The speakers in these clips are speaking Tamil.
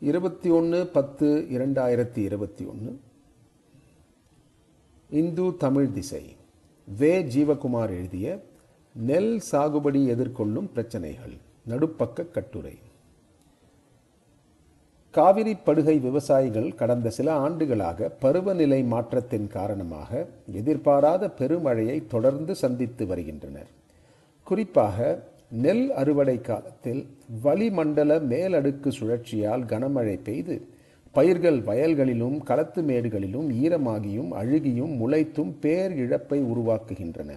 இருபத்தி ஒன்று பத்து இரண்டாயிரத்தி இருபத்தி ஒன்று இந்து தமிழ் திசை. வே ஜீவகுமார் எழுதிய நெல் சாகுபடி எதிர்கொள்ளும் பிரச்சனைகள் நடுப்பக்க கட்டுரை. காவிரி படுகை விவசாயிகள் கடந்த சில ஆண்டுகளாக பருவநிலை மாற்றத்தின் காரணமாக எதிர்பாராத பெருமழையை தொடர்ந்து சந்தித்து வருகின்றனர். குறிப்பாக நெல் அறுவடை காலத்தில் வளிமண்டல மேலடுக்கு சுழற்சியால் கனமழை பெய்து. பயிர்கள் வயல்களிலும் களத்து மேடுகளிலும் ஈரமாகியும் அழுகியும் முளைத்தும் பேர் இழப்பை உருவாக்குகின்றன.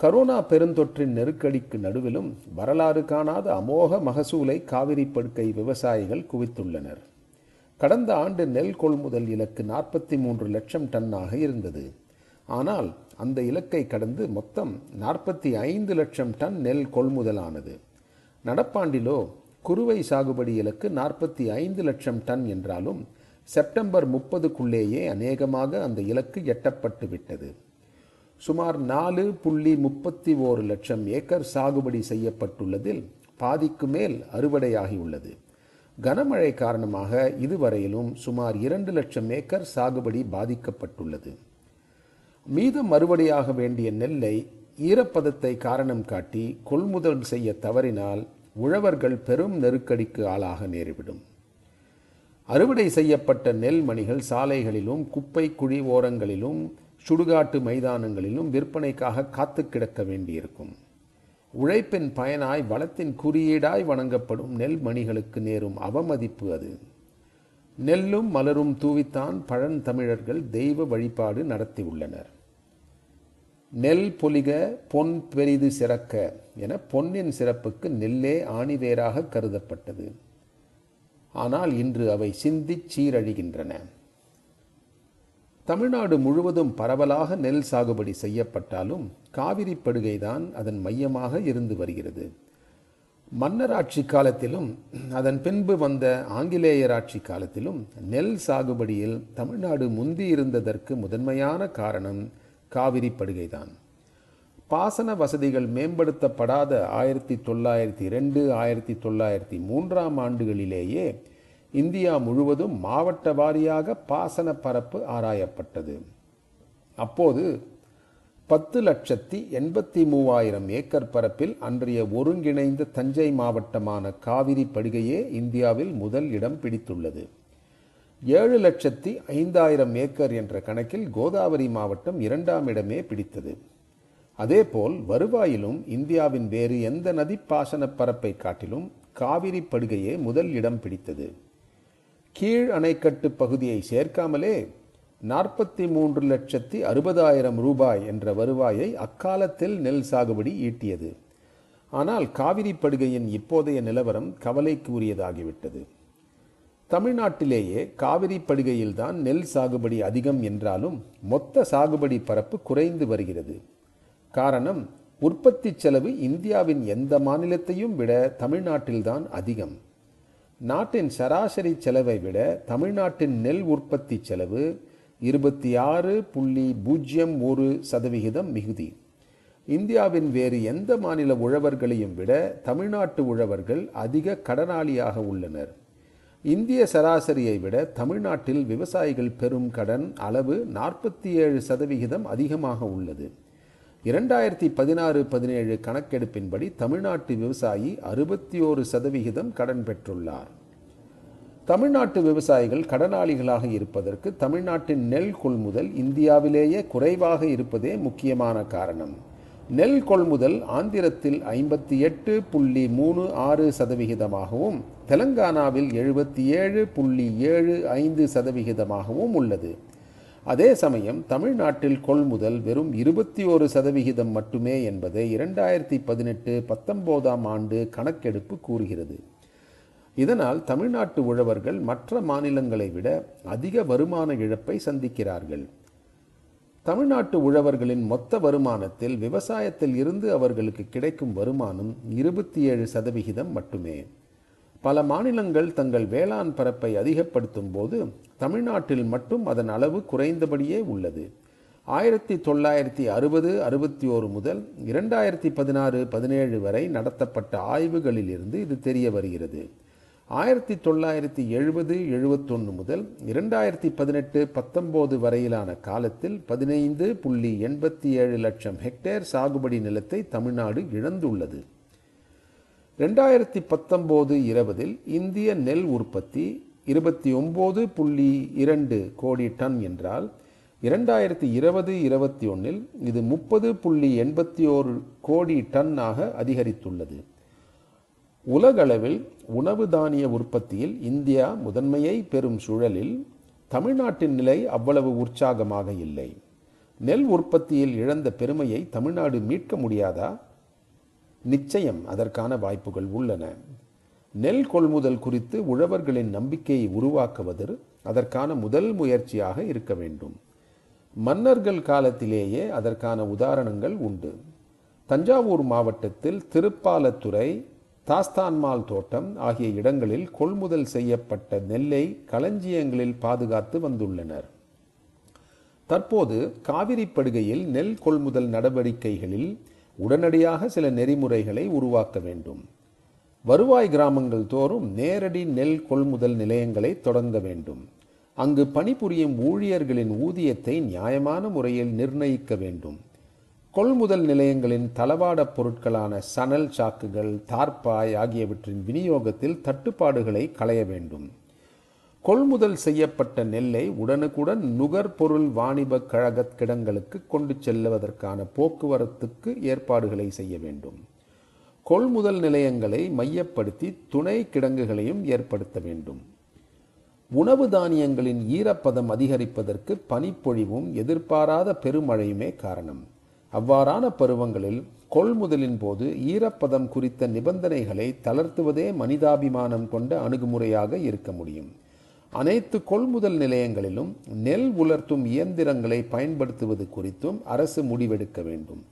கரோனா பெருந்தொற்றின் நெருக்கடிக்கு நடுவிலும் வரலாறு காணாத அமோக மகசூலை காவிரி படுக்கை விவசாயிகள் குவித்துள்ளனர். கடந்த ஆண்டு நெல் கொள்முதல் இலக்கு நாற்பத்தி மூன்று லட்சம் டன்னாக இருந்தது. ஆனால் அந்த இலக்கை கடந்து மொத்தம் நாற்பத்தி ஐந்து லட்சம் டன் நெல் கொள்முதலானது. நடப்பாண்டிலோ குறுவை சாகுபடி இலக்கு நாற்பத்தி ஐந்து லட்சம் டன் என்றாலும் செப்டம்பர் முப்பதுக்குள்ளேயே அநேகமாக அந்த இலக்கு எட்டப்பட்டு விட்டது. சுமார் நாலு புள்ளி முப்பத்தி ஓரு லட்சம் ஏக்கர் சாகுபடி செய்யப்பட்டுள்ளதில் பாதிக்கு மேல் அறுவடையாகியுள்ளது. கனமழை காரணமாக இதுவரையிலும் சுமார் இரண்டு லட்சம் ஏக்கர் சாகுபடி பாதிக்கப்பட்டுள்ளது. மீதம் அறுவடையாக வேண்டிய நெல்லை ஈரப்பதத்தை காரணம் காட்டி கொள்முதல் செய்ய தவறினால் உழவர்கள் பெரும் நெருக்கடிக்கு ஆளாக நேரிவிடும். அறுவடை செய்யப்பட்ட நெல் மணிகள் சாலைகளிலும் குப்பை குழி ஓரங்களிலும் சுடுகாட்டு மைதானங்களிலும் விற்பனைக்காக காத்து கிடக்க வேண்டியிருக்கும். உழைப்பின் பயனாய் வளத்தின் குறியீடாய் வணங்கப்படும் நெல் மணிகளுக்கு நேரும் அவமதிப்பு அது. நெல்லும் மலரும் தூவித்தான் பழந்தமிழர்கள் தெய்வ வழிபாடு நடத்தியுள்ளனர் நெல் பொலிக பொன் பெரிது சிறக்க என பொன்னின் சிறப்புக்கு நெல்லே ஆணிவேராக கருதப்பட்டது. ஆனால் இன்று அவை சிந்திச் சீரழிகின்றன. தமிழ்நாடு முழுவதும் பரவலாக நெல் சாகுபடி செய்யப்பட்டாலும் காவிரி படுகைதான் அதன் மையமாக இருந்து வருகிறது. மன்னர் ஆட்சி காலத்திலும் அதன் பின்பு வந்த ஆங்கிலேயர் ஆட்சி காலத்திலும் நெல் சாகுபடியில் தமிழ்நாடு முந்தி இருந்ததற்கு முதன்மையான காரணம் காவிரி படுகைதான் பாசன வசதிகள் மேம்படுத்தப்படாத ஆயிரத்தி தொள்ளாயிரத்தி ரெண்டு ஆயிரத்தி தொள்ளாயிரத்தி மூன்றாம் ஆண்டுகளிலேயே இந்தியா முழுவதும் மாவட்ட வாரியாக பாசன பரப்பு ஆராயப்பட்டது. அப்போது பத்து லட்சத்தி எண்பத்தி மூவாயிரம் ஏக்கர் பரப்பில் அன்றைய ஒருங்கிணைந்த தஞ்சை மாவட்டமான காவிரி படுகையே இந்தியாவில் முதல் இடம் பிடித்துள்ளது. ஏழு லட்சத்தி ஐந்தாயிரம் ஏக்கர் என்ற கணக்கில் கோதாவரி மாவட்டம் இரண்டாம் இடமே பிடித்தது. அதேபோல் வருவாயிலும் இந்தியாவின் வேறு எந்த நதி பாசன பரப்பை காட்டிலும் காவிரி படுகையே முதல் இடம் பிடித்தது. கீழ் அணைக்கட்டு பகுதியை சேர்க்காமலே நாற்பத்தி மூன்று லட்சத்தி அறுபதாயிரம் ரூபாய் என்ற வருவாயை அக்காலத்தில் நெல் சாகுபடி ஈட்டியது. ஆனால் காவிரி படுகையின் இப்போதைய நிலவரம் கவலைக்குரியதாகிவிட்டது தமிழ்நாட்டிலேயே காவிரி படுகையில்தான் நெல் சாகுபடி அதிகம் என்றாலும் மொத்த சாகுபடி பரப்பு குறைந்து வருகிறது. காரணம் உற்பத்தி செலவு இந்தியாவின் எந்த மாநிலத்தையும் விட தமிழ்நாட்டில்தான் அதிகம். நாட்டின் சராசரி செலவை விட தமிழ்நாட்டின் நெல் உற்பத்தி செலவு இருபத்தி ஆறு புள்ளி பூஜ்ஜியம் ஒரு சதவிகிதம் மிகுதி. இந்தியாவின் வேறு எந்த மாநில உழவர்களையும் விட தமிழ்நாட்டு உழவர்கள் அதிக கடனாளியாக உள்ளனர். இந்திய சராசரியை விட தமிழ்நாட்டில் விவசாயிகள் பெறும் கடன் அளவு நாற்பத்தி ஏழு சதவிகிதம் அதிகமாக உள்ளது. இரண்டாயிரத்தி பதினாறு பதினேழு கணக்கெடுப்பின்படி தமிழ்நாட்டு விவசாயி அறுபத்தி ஓரு சதவிகிதம் கடன் பெற்றுள்ளார். தமிழ்நாட்டு விவசாயிகள் கடனாளிகளாக இருப்பதற்கு தமிழ்நாட்டின் நெல் கொள்முதல் இந்தியாவிலேயே குறைவாக இருப்பதே முக்கியமான காரணம். நெல் கொள்முதல் ஆந்திரத்தில் ஐம்பத்தி எட்டு புள்ளி மூணு ஆறு சதவிகிதமாகவும் தெலங்கானாவில் எழுபத்தி ஏழு புள்ளி ஏழு ஐந்து சதவிகிதமாகவும் உள்ளது. அதே சமயம் தமிழ்நாட்டில் கொள்முதல் வெறும் இருபத்தி ஒரு சதவிகிதம் மட்டுமே என்பதை இரண்டாயிரத்தி பதினெட்டு பத்தொன்பதாம் ஆண்டு கணக்கெடுப்பு கூறுகிறது. இதனால் தமிழ்நாட்டு உழவர்கள் மற்ற மாநிலங்களை விட அதிக வருமான இழப்பை சந்திக்கிறார்கள். தமிழ்நாட்டு உழவர்களின் மொத்த வருமானத்தில் விவசாயத்தில் இருந்து அவர்களுக்கு கிடைக்கும் வருமானம் இருபத்தி ஏழு சதவிகிதம் மட்டுமே. பல மாநிலங்கள் தங்கள் வேளாண் பரப்பை அதிகப்படுத்தும் போது தமிழ்நாட்டில் மட்டும் அதன் அளவு குறைந்தபடியே உள்ளது. ஆயிரத்தி தொள்ளாயிரத்தி அறுபது அறுபத்தி ஓரு முதல் இரண்டாயிரத்தி பதினாறு பதினேழு வரை நடத்தப்பட்ட ஆய்வுகளிலிருந்து இது தெரிய வருகிறது. ஆயிரத்தி தொள்ளாயிரத்தி எழுபது எழுபத்தொன்று முதல் இரண்டாயிரத்தி பதினெட்டு பத்தொம்போது வரையிலான காலத்தில் பதினைந்து புள்ளி எண்பத்தி ஏழு லட்சம் ஹெக்டேர் சாகுபடி நிலத்தை தமிழ்நாடு இழந்துள்ளது. ரெண்டாயிரத்தி பத்தொம்போது இருபதில் இந்திய நெல் உற்பத்தி இருபத்தி ஒம்பது புள்ளி இரண்டு கோடி டன் என்றால் இரண்டாயிரத்தி இருபது இருபத்தி ஒன்றில் இது முப்பது புள்ளி எண்பத்தி ஓரு கோடி டன் ஆக அதிகரித்துள்ளது. உலகளவில் உணவு தானிய உற்பத்தியில் இந்தியா முதன்மையை பெறும் சூழலில் தமிழ்நாட்டின் நிலை அவ்வளவு உற்சாகமாக இல்லை. நெல் உற்பத்தியில் இழந்த பெருமையை தமிழ்நாடு மீட்க முடியாதா? நிச்சயம் அதற்கான வாய்ப்புகள் உள்ளன. நெல் கொள்முதல் குறித்து உழவர்களின் நம்பிக்கையை உருவாக்குவது அதற்கான முதல் முயற்சியாக இருக்க வேண்டும். மன்னர்கள் காலத்திலேயே அதற்கான உதாரணங்கள் உண்டு. தஞ்சாவூர் மாவட்டத்தில் திருப்பாலத்துறை தாஸ்தான்மால் தோட்டம் ஆகிய இடங்களில் கொள்முதல் செய்யப்பட்ட நெல்லை களஞ்சியங்களில் பாதுகாத்து வந்துள்ளனர். தற்போது காவிரி படுகையில் நெல் கொள்முதல் நடவடிக்கைகளில் உடனடியாக சில நெறிமுறைகளை உருவாக்க வேண்டும். வருவாய் கிராமங்கள் தோறும் நேரடி நெல் கொள்முதல் நிலையங்களை தொடங்க வேண்டும். அங்கு பணிபுரியும் ஊழியர்களின் ஊதியத்தை நியாயமான முறையில் நிர்ணயிக்க வேண்டும். கொள்முதல் நிலையங்களின் தளவாடப் பொருட்களான சணல் சாக்குகள் தார்ப்பாய் ஆகியவற்றின் விநியோகத்தில் தட்டுப்பாடுகளை களைய வேண்டும். கொள்முதல் செய்யப்பட்ட நெல்லை உடனுக்குடன் நுகர்பொருள் வாணிப கழக கிடங்களுக்கு கொண்டு செல்லுவதற்கான போக்குவரத்துக்கு ஏற்பாடுகளை செய்ய வேண்டும். கொள்முதல் நிலையங்களை மையப்படுத்தி துணை கிடங்குகளையும் ஏற்படுத்த வேண்டும். உணவு தானியங்களின் ஈரப்பதம் அதிகரிப்பதற்கு பனிப்பொழிவும் எதிர்பாராத பெருமழையுமே காரணம். அவ்வாறான பருவங்களில் கொள்முதலின் போது ஈரப்பதம் குறித்த நிபந்தனைகளை தளர்த்துவதே மனிதாபிமானம் கொண்ட அணுகுமுறையாக இருக்க முடியும். அனைத்து கொள்முதல் நிலையங்களிலும் நெல் உலர்த்தும் இயந்திரங்களை பயன்படுத்துவது குறித்தும் அரசு முடிவெடுக்க வேண்டும்.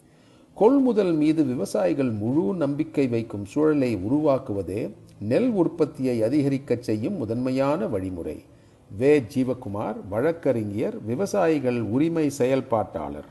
கொள்முதல் மீது விவசாயிகள் முழு நம்பிக்கை வைக்கும் சூழலை உருவாக்குவதே நெல் உற்பத்தியை அதிகரிக்கச் செய்யும் முதன்மையான வழிமுறை. வே. ஜீவகுமார் வழக்கறிஞர் விவசாயிகள் உரிமை செயல்பாட்டாளர்.